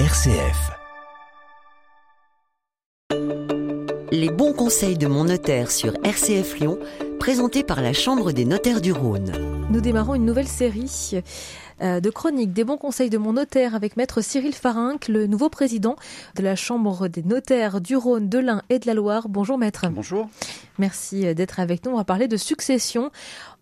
RCF. Les bons conseils de mon notaire sur RCF Lyon, présentés par la Chambre des notaires du Rhône. Nous démarrons une nouvelle série euh, de chroniques des bons conseils de mon notaire avec maître Cyril Farinck, le nouveau président de la Chambre des notaires du Rhône, de l'Ain et de la Loire. Bonjour maître. Bonjour. Merci euh, d'être avec nous. On va parler de succession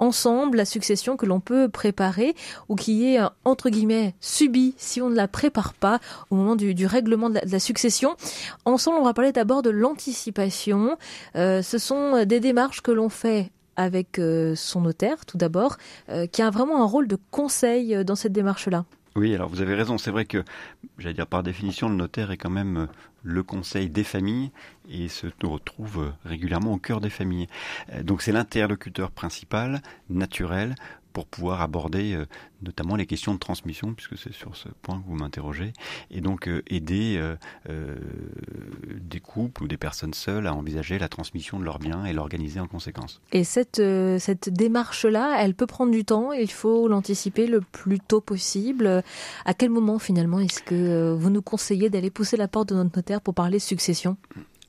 ensemble, la succession que l'on peut préparer ou qui est euh, entre guillemets subie si on ne la prépare pas au moment du, règlement de la, succession. Ensemble, on va parler d'abord de l'anticipation. ce sont des démarches que l'on fait avec euh, son notaire, tout d'abord, euh, qui a vraiment un rôle de conseil euh, dans cette démarche-là. Oui, alors vous avez raison. C'est vrai que, j'allais dire par définition, le notaire est quand même le conseil des familles et se retrouve régulièrement au cœur des familles. Donc c'est l'interlocuteur principal, naturel, pour pouvoir aborder euh, notamment les questions de transmission, puisque c'est sur ce point que vous m'interrogez, et donc euh, aider euh, des couples ou des personnes seules à envisager la transmission de leurs biens et l'organiser en conséquence. Et cette, cette démarche-là, elle peut prendre du temps, il faut l'anticiper le plus tôt possible. À quel moment finalement est-ce que vous nous conseillez d'aller pousser la porte de notre notaire pour parler succession?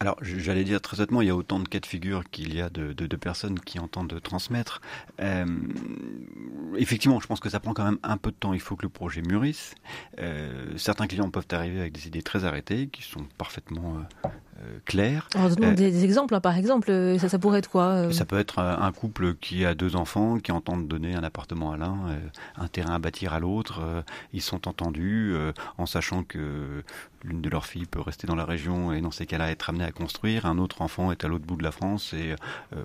Alors, j'allais dire très honnêtement, il y a autant de cas de figure qu'il y a de, personnes qui entendent transmettre. Euh, effectivement, je pense que ça prend quand même un peu de temps. Il faut que le projet mûrisse. Euh, certains clients peuvent arriver avec des idées très arrêtées, qui sont parfaitement euh, clair. Alors, donne euh, des, exemples, hein, par exemple, euh, ça, ça pourrait être quoi Ça peut être un couple qui a deux enfants, qui entendent donner un appartement à l'un, un terrain à bâtir à l'autre. Ils sont entendus en sachant que l'une de leurs filles peut rester dans la région et dans ces cas-là être amenée à construire. Un autre enfant est à l'autre bout de la France et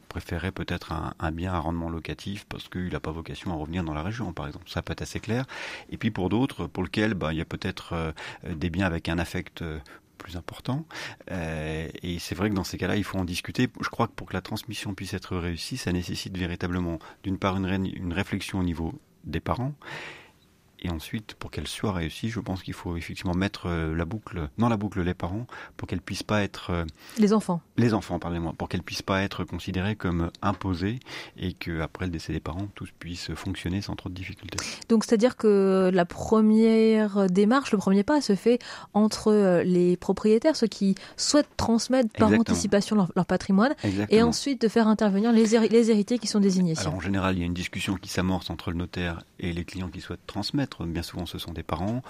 préférait peut-être un, bien à rendement locatif parce qu'il n'a pas vocation à revenir dans la région, par exemple. Ça peut être assez clair. Et puis pour d'autres, pour lesquels bah, il y a peut-être des biens avec un affect important. Euh, et c'est vrai que dans ces cas-là, il faut en discuter. Je crois que pour que la transmission puisse être réussie, ça nécessite véritablement, d'une part, une réflexion au niveau des parents, et ensuite, pour qu'elle soit réussie, je pense qu'il faut effectivement mettre euh, la boucle dans la boucle les parents pour qu'elle puisse pas être euh, les enfants. Les enfants, pour qu'elle puisse pas être considérée comme imposée et que après le décès des parents, tous puissent fonctionner sans trop de difficultés. Donc, c'est-à-dire que la première démarche, le premier pas, se fait entre euh, les propriétaires, ceux qui souhaitent transmettre par anticipation leur, patrimoine, et ensuite de faire intervenir les, les héritiers qui sont désignés. Alors, en général, il y a une discussion qui s'amorce entre le notaire et les clients qui souhaitent transmettre bien souvent ce sont des parents.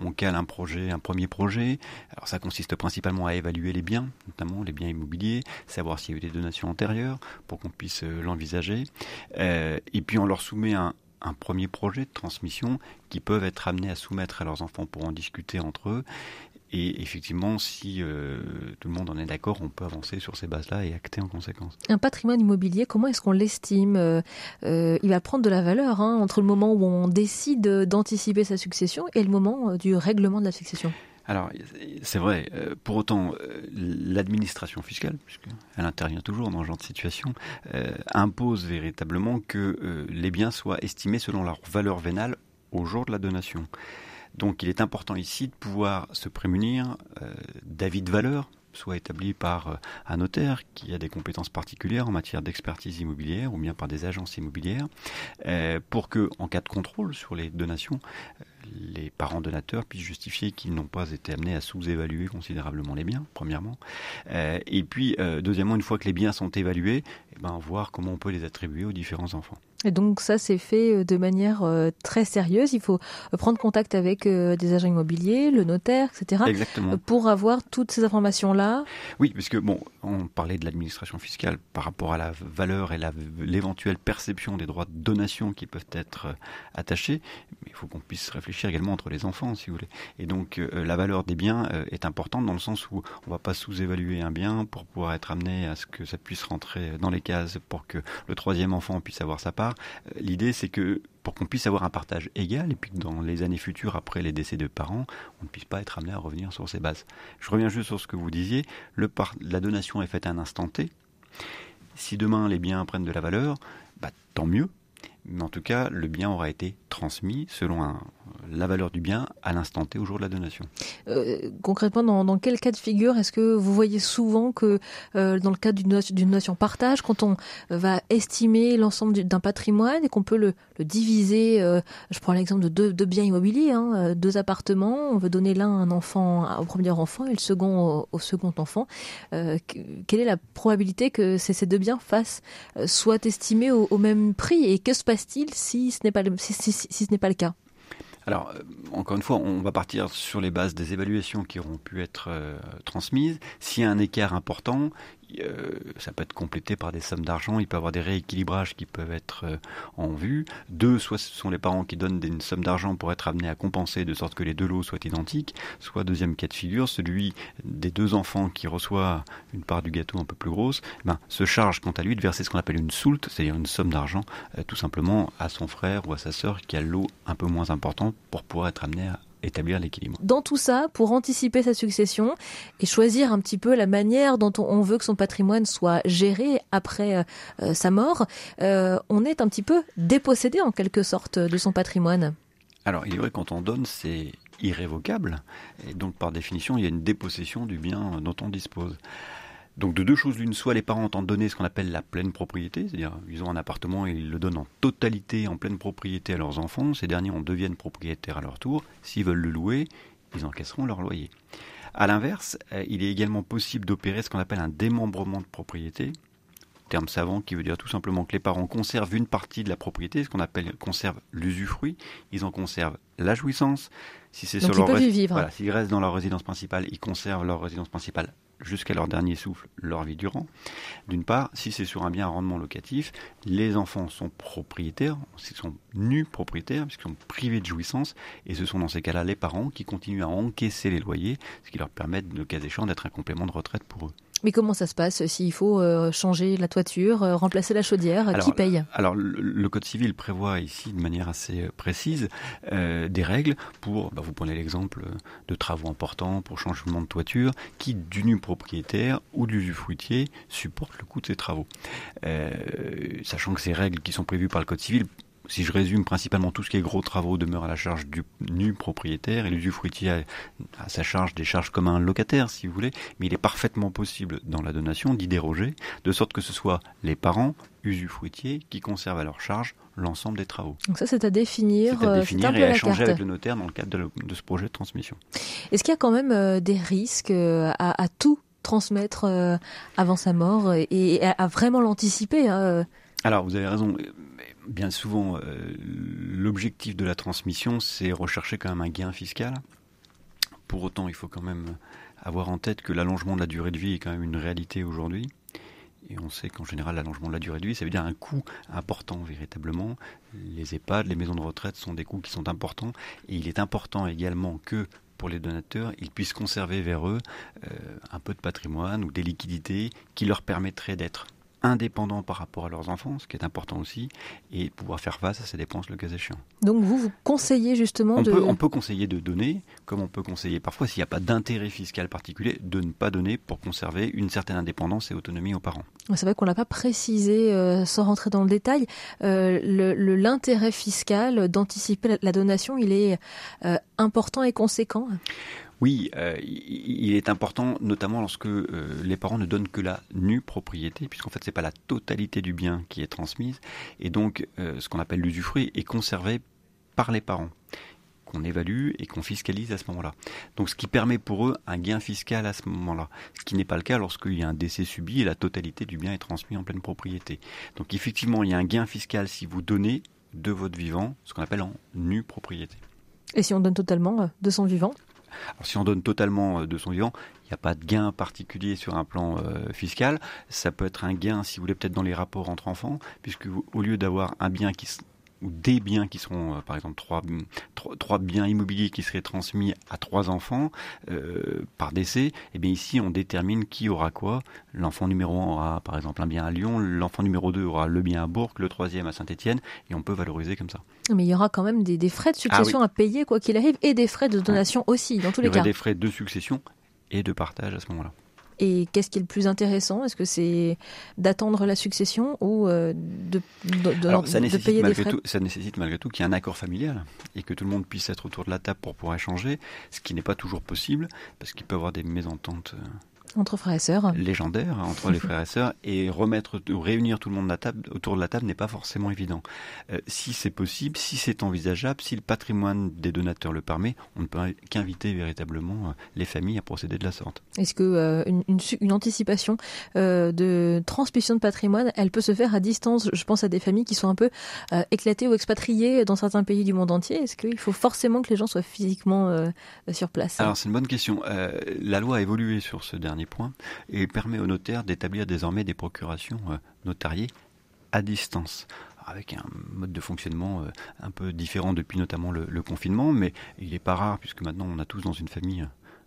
On cale un projet, un premier projet. Alors ça consiste principalement à évaluer les biens, notamment les biens immobiliers, savoir s'il y a eu des donations antérieures pour qu'on puisse euh, l'envisager. Euh, et puis on leur soumet un, un premier projet de transmission qui peuvent être amenés à soumettre à leurs enfants pour en discuter entre eux. Et effectivement, si euh, tout le monde en est d'accord, on peut avancer sur ces bases-là et acter en conséquence. Un patrimoine immobilier, comment est-ce qu'on l'estime euh, euh, Il va prendre de la valeur hein, entre le moment où on décide d'anticiper sa succession et le moment du règlement de la succession? Alors, c'est vrai. pour autant, l'administration fiscale, puisqu'elle intervient toujours dans ce genre de situation, impose véritablement que les biens soient estimés selon leur valeur vénale au jour de la donation. Donc il est important ici de pouvoir se prémunir euh, d'avis de valeur soit établi par euh, un notaire qui a des compétences particulières en matière d'expertise immobilière ou bien par des agences immobilières, euh, pour que, en cas de contrôle sur les donations, les parents donateurs puissent justifier qu'ils n'ont pas été amenés à sous-évaluer considérablement les biens, premièrement. et puis, deuxièmement, une fois que les biens sont évalués, eh ben, voir comment on peut les attribuer aux différents enfants. Et donc ça, c'est fait euh, de manière euh, très sérieuse. Il faut euh, prendre contact avec des agents immobiliers, le notaire, etc. Exactement. Pour avoir toutes ces informations-là. Oui, puisque bon, on parlait de l'administration fiscale par rapport à la valeur et l'éventuelle perception des droits de donation qui peuvent être attachés. Mais il faut qu'on puisse réfléchir également entre les enfants, si vous voulez. Et donc la valeur des biens est importante dans le sens où on ne va pas sous-évaluer un bien pour pouvoir être amené à ce que ça puisse rentrer dans les cases pour que le troisième enfant puisse avoir sa part euh, l'idée, c'est que pour qu'on puisse avoir un partage égal et puis que dans les années futures, après les décès de parents, on ne puisse pas être amené à revenir sur ces bases. Je reviens juste sur ce que vous disiez. Le la donation est faite à un instant T. Si demain les biens prennent de la valeur, bah, tant mieux. Mais en tout cas, le bien aura été transmis selon la valeur du bien à l'instant T au jour de la donation. Euh, concrètement, dans, quel cas de figure est-ce que vous voyez souvent que euh, dans le cadre d'une notion partage, quand on va estimer l'ensemble d'un patrimoine et qu'on peut le, diviser, euh, je prends l'exemple de deux, biens immobiliers, hein, deux appartements, on veut donner l'un un enfant au premier enfant et le second au, second enfant, quelle est la probabilité que ces, deux biens fassent, soient estimés au, même prix et que se passe-t-il si ce n'est pas, si ce n'est pas le cas? Alors, euh, encore une fois, on va partir sur les bases des évaluations qui auront pu être euh, transmises. S'il y a un écart important, euh, ça peut être complété par des sommes d'argent, il peut y avoir des rééquilibrages qui peuvent être euh, en vue. Deux, soit ce sont les parents qui donnent une somme d'argent pour être amenés à compenser de sorte que les deux lots soient identiques, soit deuxième cas de figure, celui des deux enfants qui reçoit une part du gâteau un peu plus grosse, ben, se charge quant à lui de verser ce qu'on appelle une soulte, c'est-à-dire une somme d'argent, euh, tout simplement à son frère ou à sa sœur qui a le un peu moins important pour pouvoir être amené à établir l'équilibre. Dans tout ça, pour anticiper sa succession et choisir un petit peu la manière dont on veut que son patrimoine soit géré après euh, euh, sa mort, euh, on est un petit peu dépossédé en quelque sorte de son patrimoine. Alors il est vrai quand on donne, c'est irrévocable et donc par définition il y a une dépossession du bien dont on dispose. Donc de deux choses l'une, soit les parents entendent donner ce qu'on appelle la pleine propriété, c'est-à-dire ils ont un appartement et ils le donnent en totalité, en pleine propriété à leurs enfants, ces derniers en deviennent propriétaires à leur tour, s'ils veulent le louer, ils encaisseront leur loyer. A l'inverse, euh, il est également possible d'opérer ce qu'on appelle un démembrement de propriété, terme savant qui veut dire tout simplement que les parents conservent une partie de la propriété, ce qu'on appelle conservent l'usufruit, ils en conservent la jouissance. Si c'est sur leur vivre. Voilà, s'ils restent dans leur résidence principale, ils conservent leur résidence principale jusqu'à leur dernier souffle, leur vie durant. D'une part, si c'est sur un bien à rendement locatif, les enfants sont propriétaires, ils sont nus propriétaires, puisqu'ils sont privés de jouissance, et ce sont dans ces cas-là les parents qui continuent à encaisser les loyers, ce qui leur permet, de cas échéant, d'être un complément de retraite pour eux. Mais comment ça se passe s'il faut euh, changer la toiture, euh, remplacer la chaudière Qui paye? Alors, le, Code civil prévoit ici, de manière assez euh, précise, des règles pour, bah, vous prenez l'exemple de travaux importants, pour changement de toiture, qui, du nu propriétaire ou de l'usufruitier, supporte le coût de ces travaux. sachant que ces règles qui sont prévues par le Code civil si je résume principalement tout ce qui est gros travaux demeure à la charge du nu propriétaire et l'usufruitier a à sa charge des charges comme un locataire si vous voulez, mais il est parfaitement possible dans la donation d'y déroger, de sorte que ce soit les parents usufruitiers qui conservent à leur charge l'ensemble des travaux. Donc ça c'est à définir, c'est à euh, définir et à échanger avec le notaire dans le cadre de, ce projet de transmission. Est-ce qu'il y a quand même euh, des risques euh, à, tout transmettre avant sa mort et, à, vraiment l'anticiper hein, alors, vous avez raison bien souvent, euh, l'objectif de la transmission, c'est rechercher quand même un gain fiscal. Pour autant, il faut quand même avoir en tête que l'allongement de la durée de vie est quand même une réalité aujourd'hui. Et on sait qu'en général, l'allongement de la durée de vie, ça veut dire un coût important véritablement. Les EHPAD, les maisons de retraite sont des coûts qui sont importants. Et il est important également que pour les donateurs, ils puissent conserver vers eux euh, un peu de patrimoine ou des liquidités qui leur permettraient d'être indépendants par rapport à leurs enfants, ce qui est important aussi, et pouvoir faire face à ces dépenses le cas échéant. Donc vous, vous conseillez justement on de... Peut, on peut conseiller de donner, comme on peut conseiller parfois, s'il n'y a pas d'intérêt fiscal particulier, de ne pas donner pour conserver une certaine indépendance et autonomie aux parents. C'est vrai qu'on ne l'a pas précisé euh, sans rentrer dans le détail. Euh, l'intérêt fiscal d'anticiper la, donation, il est euh, important et conséquent oui, euh, il est important, notamment lorsque euh, les parents ne donnent que la nue propriété, puisqu'en fait, c'est pas la totalité du bien qui est transmise, et donc euh, ce qu'on appelle l'usufruit est conservé par les parents qu'on évalue et qu'on fiscalise à ce moment-là. Donc ce qui permet pour eux un gain fiscal à ce moment-là, ce qui n'est pas le cas lorsqu'il y a un décès subi et la totalité du bien est transmis en pleine propriété. Donc effectivement, il y a un gain fiscal si vous donnez de votre vivant, ce qu'on appelle en nue propriété. Et si on donne totalement de son vivant? Alors, si on donne totalement euh, de son vivant, il n'y a pas de gain particulier sur un plan euh, fiscal. Ça peut être un gain, si vous voulez, peut-être dans les rapports entre enfants, puisque au lieu d'avoir un bien qui ou des biens qui seront, euh, par exemple, trois, trois, biens immobiliers qui seraient transmis à trois enfants euh, par décès, et eh bien ici on détermine qui aura quoi. L'enfant numéro 1 aura, par exemple, un bien à Lyon, l'enfant numéro 2 aura le bien à Bourg, le troisième à Saint-Étienne, et on peut valoriser comme ça. Mais il y aura quand même des, frais de ah succession à payer, quoi qu'il arrive, et des frais de donation aussi, dans tous les cas. Il y aura des frais de succession et de partage à ce moment-là. Et qu'est-ce qui est le plus intéressant? Est-ce que c'est d'attendre la succession ou de, de, Alors, ça de payer des frais? tout, Ça nécessite malgré tout qu'il y ait un accord familial et que tout le monde puisse être autour de la table pour pouvoir échanger, ce qui n'est pas toujours possible parce qu'il peut y avoir des mésententes entre frères et sœurs. Légendaire entre les frères et sœurs et remettre, réunir tout le monde autour de la table n'est pas forcément évident. Euh, si c'est possible, si c'est envisageable, si le patrimoine des donateurs le permet, on ne peut qu'inviter véritablement euh, les familles à procéder de la sorte. Est-ce que euh, une, une, anticipation de transmission de patrimoine, elle peut se faire à distance? Je pense à des familles qui sont un peu éclatées ou expatriées dans certains pays du monde entier. Est-ce qu'il faut forcément que les gens soient physiquement sur place? Alors c'est une bonne question. la loi a évolué sur ce et permet aux notaires d'établir désormais des procurations euh, notariées à distance avec un mode de fonctionnement euh, un peu différent depuis notamment le confinement, mais il n'est pas rare, puisque maintenant on a tous dans une famille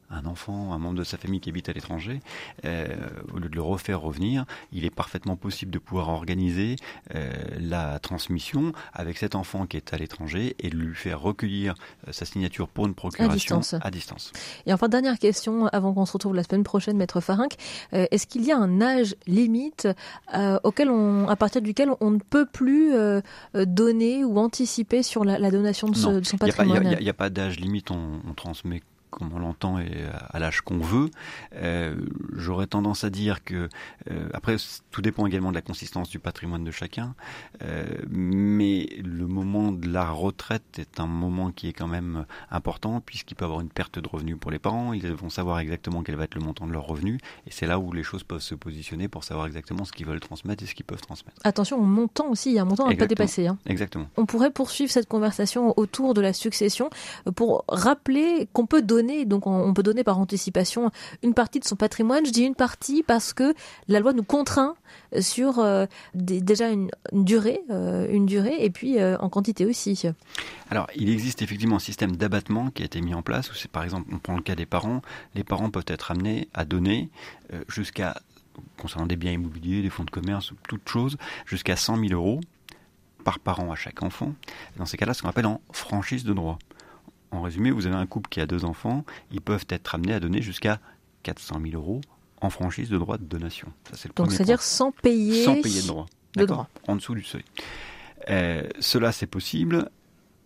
un enfant, un membre de sa famille qui habite à l'étranger, euh, au lieu de le refaire revenir, il est parfaitement possible de pouvoir organiser euh, la transmission avec cet enfant qui est à l'étranger et de lui faire recueillir euh, sa signature pour une procuration à distance. Et enfin, dernière question, avant qu'on se retrouve la semaine prochaine, Maître Farinck, est-ce qu'il y a un âge limite auquel on, à partir duquel on ne peut plus donner ou anticiper sur la, donation de, son patrimoine Il n'y a, pas d'âge limite, on, on transmet comme on l'entend et à l'âge qu'on veut. Euh, J'aurais tendance à dire que, euh, après, tout dépend également de la consistance du patrimoine de chacun, euh, mais le moment de la retraite est un moment qui est quand même important puisqu'il peut y avoir une perte de revenus pour les parents. Ils vont savoir exactement quel va être le montant de leurs revenus et c'est là où les choses peuvent se positionner pour savoir exactement ce qu'ils veulent transmettre et ce qu'ils peuvent transmettre. Attention au montant aussi, il y a un montant à ne pas dépasser. Hein. Exactement. On pourrait poursuivre cette conversation autour de la succession pour rappeler qu'on peut donner donc on, peut donner par anticipation une partie de son patrimoine. Je dis une partie parce que la loi nous contraint sur euh, déjà une, durée, euh, une durée et puis euh, en quantité aussi. Alors, il existe effectivement un système d'abattement qui a été mis en place où c'est par exemple, on prend le cas des parents, les parents peuvent être amenés à donner jusqu'à concernant des biens immobiliers, des fonds de commerce, toutes choses, jusqu'à 100 000 euros par parent à chaque enfant. Dans ces cas-là, ce qu'on appelle en franchise de droit. En résumé, vous avez un couple qui a deux enfants, ils peuvent être amenés à donner jusqu'à 400 000 euros en franchise de droit de donation. Donc c'est-à-dire sans payer Sans payer de droit. De droit. En dessous du seuil. Euh, cela, c'est possible.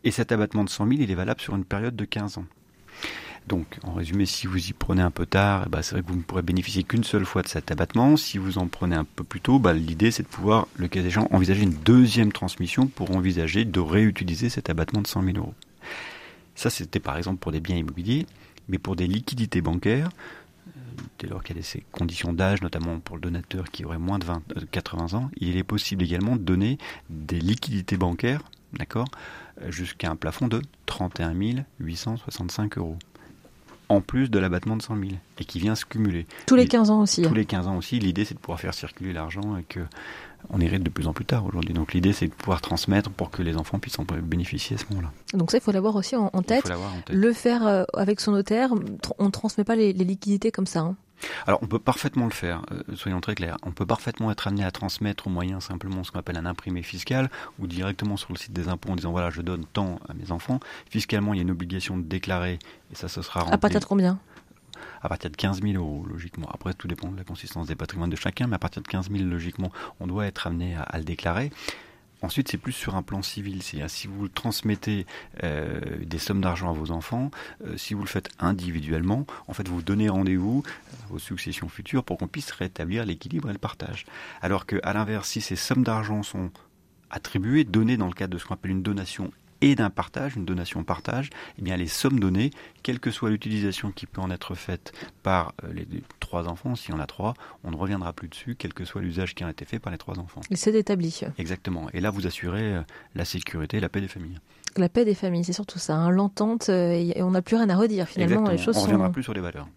Et cet abattement de 100 000, il est valable sur une période de 15 ans. Donc, en résumé, si vous y prenez un peu tard, eh ben, c'est vrai que vous ne pourrez bénéficier qu'une seule fois de cet abattement. Si vous en prenez un peu plus tôt, bah, l'idée c'est de pouvoir, le cas échéant, envisager une deuxième transmission pour envisager de réutiliser cet abattement de 100 000 euros. Ça, c'était par exemple pour des biens immobiliers, mais pour des liquidités bancaires, euh, dès lors qu'il y a ces conditions d'âge, notamment pour le donateur qui aurait moins de 80 euh, ans, il est possible également de donner des liquidités bancaires, d'accord, euh, jusqu'à un plafond de 31 865 euros en plus de l'abattement de 100 000 et qui vient se cumuler. Tous les 15 ans aussi. Tous hein. les 15 ans aussi. L'idée, c'est de pouvoir faire circuler l'argent et que on hérite de plus en plus tard aujourd'hui. Donc l'idée, c'est de pouvoir transmettre pour que les enfants puissent en bénéficier à ce moment-là. Donc ça, il faut l'avoir aussi en, tête. Le faire euh, avec son notaire, on ne transmet pas les, liquidités comme ça. Hein. Alors, on peut parfaitement le faire, euh, soyons très clairs. On peut parfaitement être amené à transmettre au moyen simplement ce qu'on appelle un imprimé fiscal ou directement sur le site des impôts en disant voilà, je donne tant à mes enfants. Fiscalement, il y a une obligation de déclarer et ça, ce sera rempli. À partir de combien? À partir de 15 000 euros, logiquement. Après, tout dépend de la consistance des patrimoines de chacun, mais à partir de 15 000, logiquement, on doit être amené à le déclarer. Ensuite, c'est plus sur un plan civil. C'est si vous transmettez euh, des sommes d'argent à vos enfants, euh, si vous le faites individuellement, en fait, vous donnez rendez-vous aux successions futures pour qu'on puisse rétablir l'équilibre et le partage. Alors que, l'inverse, si ces sommes d'argent sont attribuées, données dans le cadre de ce qu'on appelle une donation et d'un partage, une donation-partage, eh bien les sommes données, quelle que soit l'utilisation qui peut en être faite par euh, les trois enfants, si on a trois, on ne reviendra plus dessus, quel que soit l'usage qui a été fait par les trois enfants. Et c'est établi. Exactement. Et là, vous assurez euh, la sécurité et la paix des familles. La paix des familles, c'est surtout ça. Hein. L'entente, euh, et on n'a plus rien à redire finalement. Les choses on ne reviendra plus sur les valeurs.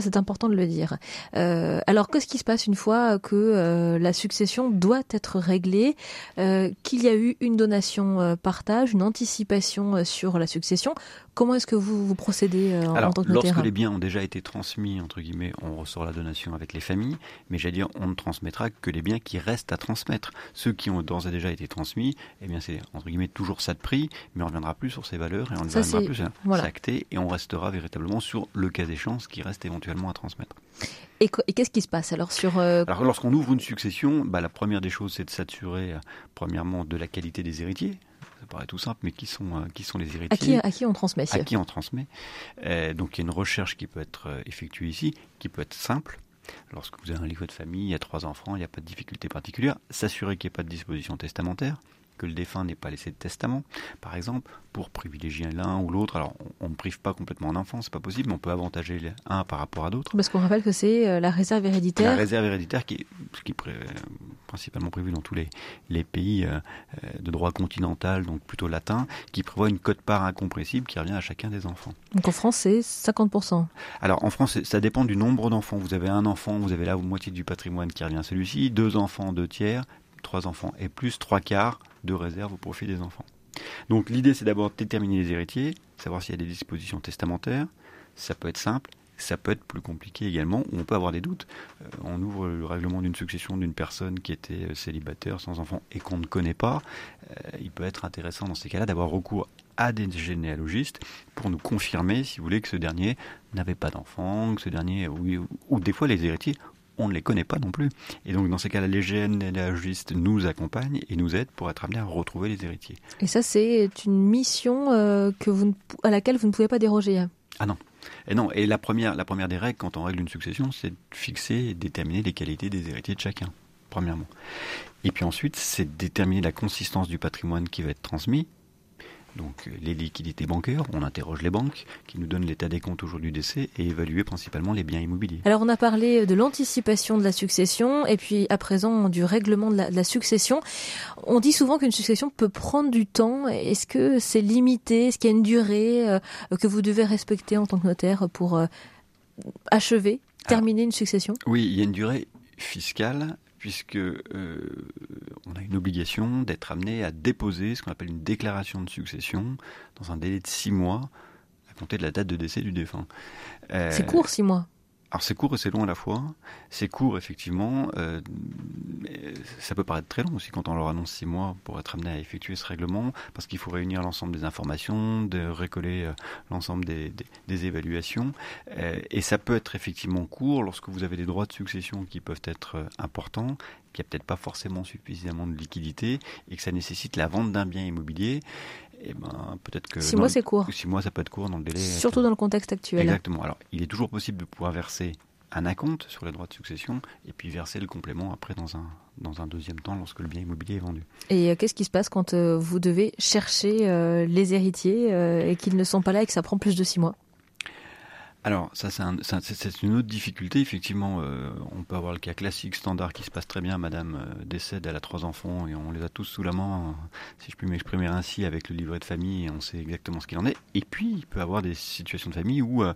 C'est important de le dire. Euh, alors, qu'est-ce qui se passe une fois que euh, la succession doit être réglée, euh, qu'il y a eu une donation partage, une anticipation sur la succession Comment est-ce que vous, vous procédez en tant que Lorsque les biens ont déjà été transmis, entre guillemets, on ressort la donation avec les familles, mais j'allais dire, on ne transmettra que les biens qui restent à transmettre. Ceux qui ont d'ores et déjà été transmis, eh bien, c'est, entre guillemets, toujours ça de prix, mais on ne reviendra plus sur ces valeurs et on ne reviendra plus à voilà. et on restera véritablement sur le cas d'échéance qui qui reste éventuellement à transmettre. Et, qu'est-ce qui se passe alors sur Alors lorsqu'on ouvre une succession, bah, la première des choses c'est de s'assurer premièrement de la qualité des héritiers ça paraît tout simple, mais qui sont, euh, qui sont les héritiers à qui, on transmet À qui on transmet. Euh, donc il y a une recherche qui peut être euh, effectuée ici, qui peut être simple. Lorsque vous avez un livre de famille, il y a trois enfants, il n'y a pas de difficulté particulière. S'assurer qu'il n'y ait pas de disposition testamentaire que le défunt n'ait pas laissé de testament, par exemple, pour privilégier l'un ou l'autre. Alors, on ne prive pas complètement d'enfants, c'est pas possible, mais on peut avantager l'un par rapport à d'autres. Parce qu'on rappelle que c'est euh, la réserve héréditaire. La réserve héréditaire qui est, qui est principalement prévue dans tous les, les pays euh, euh, de droit continental, donc plutôt latin, qui prévoit une cote-part incompressible qui revient à chacun des enfants. Donc en France, c'est 50%. Alors en France, ça dépend du nombre d'enfants. Vous avez un enfant, vous avez la moitié du patrimoine qui revient à celui-ci, deux enfants, deux tiers, trois enfants et plus, trois quarts de réserve au profit des enfants. Donc l'idée c'est d'abord déterminer les héritiers, savoir s'il y a des dispositions testamentaires, ça peut être simple, ça peut être plus compliqué également, on peut avoir des doutes. Euh, on ouvre le règlement d'une succession d'une personne qui était euh, célibataire, sans enfant, et qu'on ne connaît pas. Euh, il peut être intéressant dans ces cas-là d'avoir recours à des généalogistes pour nous confirmer, si vous voulez, que ce dernier n'avait pas d'enfant, que ce dernier, oui, ou des fois les héritiers on ne les connaît pas non plus. Et donc dans ces cas-là, les généalogistes nous accompagnent et nous aident pour être amenés à retrouver les héritiers. Et ça, c'est une mission euh, que vous à laquelle vous ne pouvez pas déroger. Hein. Ah non. Et non. Et la première, la première des règles quand on règle une succession, c'est de fixer et déterminer les qualités des héritiers de chacun, premièrement. Et puis ensuite, c'est de déterminer la consistance du patrimoine qui va être transmis donc euh, les liquidités bancaires, on interroge les banques qui nous donnent l'état des comptes au jour du décès et évaluer principalement les biens immobiliers. Alors on a parlé de l'anticipation de la succession et puis à présent du règlement de la, succession. On dit souvent qu'une succession peut prendre du temps. Est-ce que c'est limité? Est-ce qu'il y a une durée euh, que vous devez respecter en tant que notaire pour euh, achever, terminer une succession? Oui, il y a une durée fiscale puisque euh, on a une obligation d'être amené à déposer ce qu'on appelle une déclaration de succession dans un délai de six mois à compter de la date de décès du défunt. Euh, c'est court, six mois. Alors c'est court et c'est long à la fois. C'est court effectivement, euh, ça peut paraître très long aussi quand on leur annonce six mois pour être amené à effectuer ce règlement, parce qu'il faut réunir l'ensemble des informations, de récoller euh, l'ensemble des, évaluations. Euh, et ça peut être effectivement court lorsque vous avez des droits de succession qui peuvent être importants, qu'il n'y a peut-être pas forcément suffisamment de liquidité et que ça nécessite la vente d'un bien immobilier. Eh ben, peut-être que six mois c'est court. Six mois ça peut être court dans le délai. Surtout dans le contexte actuel. Exactement. Alors il est toujours possible de pouvoir verser un acompte sur les droits de succession et puis verser le complément après dans un, dans un deuxième temps lorsque le bien immobilier est vendu. Et euh, qu'est-ce qui se passe quand euh, vous devez chercher euh, les héritiers et qu'ils ne sont pas là et que ça prend plus de six mois? Alors, ça, c'est une autre difficulté. Effectivement, euh, on peut avoir le cas classique, standard, qui se passe très bien. Madame euh, décède, elle a trois enfants et on les a tous sous la main, si je puis m'exprimer ainsi, avec le livret de famille et on sait exactement ce qu'il en est. Et puis, il peut avoir des situations de famille où, euh,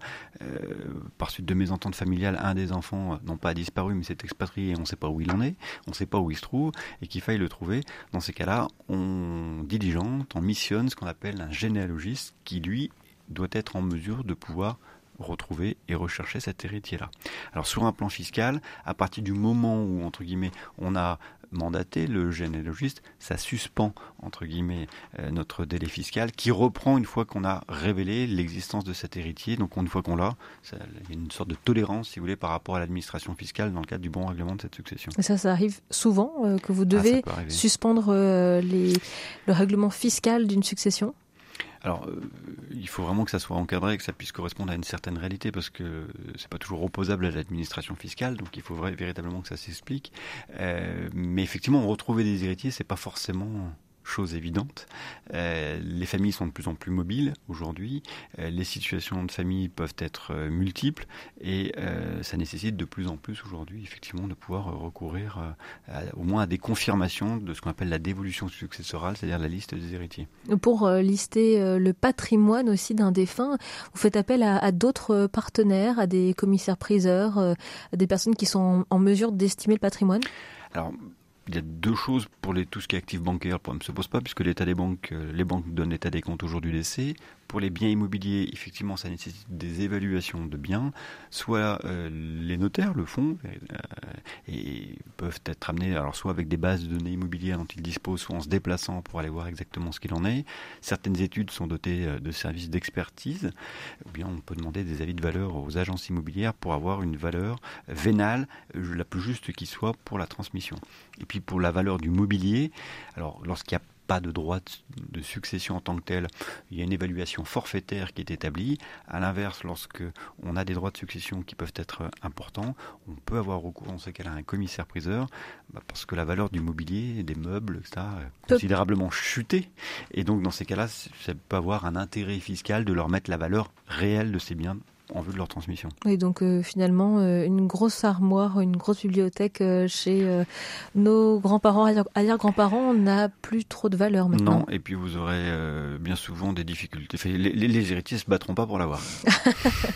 par suite de mésentente familiale, un des enfants, non pas disparu, mais s'est expatrié et on ne sait pas où il en est, on ne sait pas où il se trouve et qu'il faille le trouver. Dans ces cas-là, on diligente, on missionne ce qu'on appelle un généalogiste qui, lui, doit être en mesure de pouvoir retrouver et rechercher cet héritier-là. Alors sur un plan fiscal, à partir du moment où, entre guillemets, on a mandaté le généalogiste, ça suspend, entre guillemets, euh, notre délai fiscal qui reprend une fois qu'on a révélé l'existence de cet héritier. Donc une fois qu'on l'a, il y a une sorte de tolérance, si vous voulez, par rapport à l'administration fiscale dans le cadre du bon règlement de cette succession. Et ça, ça arrive souvent euh, que vous ah, devez suspendre euh, les, le règlement fiscal d'une succession? Alors, euh, il faut vraiment que ça soit encadré, que ça puisse correspondre à une certaine réalité, parce que c'est pas toujours opposable à l'administration fiscale, donc il faut véritablement que ça s'explique. Euh, mais effectivement, retrouver des héritiers, c'est pas forcément chose évidente. Euh, les familles sont de plus en plus mobiles aujourd'hui, euh, les situations de famille peuvent être euh, multiples et ça nécessite de plus en plus aujourd'hui effectivement de pouvoir recourir au moins à des confirmations de ce qu'on appelle la dévolution successorale, c'est-à-dire la liste des héritiers. Pour lister le patrimoine aussi d'un défunt, vous faites appel à, d'autres partenaires, à des commissaires-priseurs, à des personnes qui sont en, en mesure d'estimer le patrimoine? Alors, il y a deux choses pour les, tout ce qui est actif bancaire, le problème ne se pose pas, puisque l'état des banques, euh, les banques donnent l'état des comptes au jour du décès. Pour les biens immobiliers, effectivement, ça nécessite des évaluations de biens. Soit euh, les notaires le font euh, et peuvent être amenés, alors soit avec des bases de données immobilières dont ils disposent, soit en se déplaçant pour aller voir exactement ce qu'il en est. Certaines études sont dotées de services d'expertise, ou bien on peut demander des avis de valeur aux agences immobilières pour avoir une valeur vénale la plus juste qui soit pour la transmission. Et puis pour la valeur du mobilier, alors lorsqu'il n'y a pas de droit de succession en tant que tel. Il y a une évaluation forfaitaire qui est établie. À l'inverse, lorsque on a des droits de succession qui peuvent être importants, on peut avoir recours dans ce cas-là à un commissaire-priseur, bah, parce que la valeur du mobilier, des meubles, etc., a considérablement chuté. Et donc, dans ces cas-là, ça peut avoir un intérêt fiscal de leur mettre la valeur réelle de ces biens en vue de leur transmission. Et donc euh, finalement, euh, une grosse armoire, une grosse bibliothèque euh, chez nos grands-parents, arrière-grands-parents, n'a plus trop de valeur maintenant. Non, et puis vous aurez bien souvent des difficultés. Les, les, héritiers ne se battront pas pour l'avoir.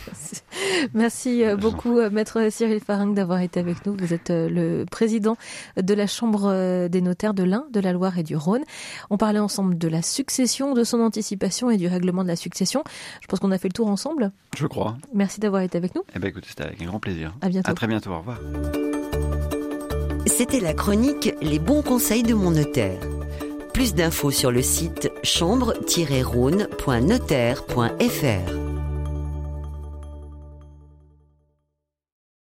Merci beaucoup, maître Cyril Faring, d'avoir été avec nous. Vous êtes le président de la Chambre des notaires de l'Ain, de la Loire et du Rhône. On parlait ensemble de la succession, de son anticipation et du règlement de la succession. Je pense qu'on a fait le tour ensemble. Je crois. Merci d'avoir été avec nous. Eh ben écoutez, c'était avec un grand plaisir. À bientôt. À très bientôt. Au revoir. C'était la chronique Les bons conseils de mon notaire. Plus d'infos sur le site chambre-rhône.notaire.fr.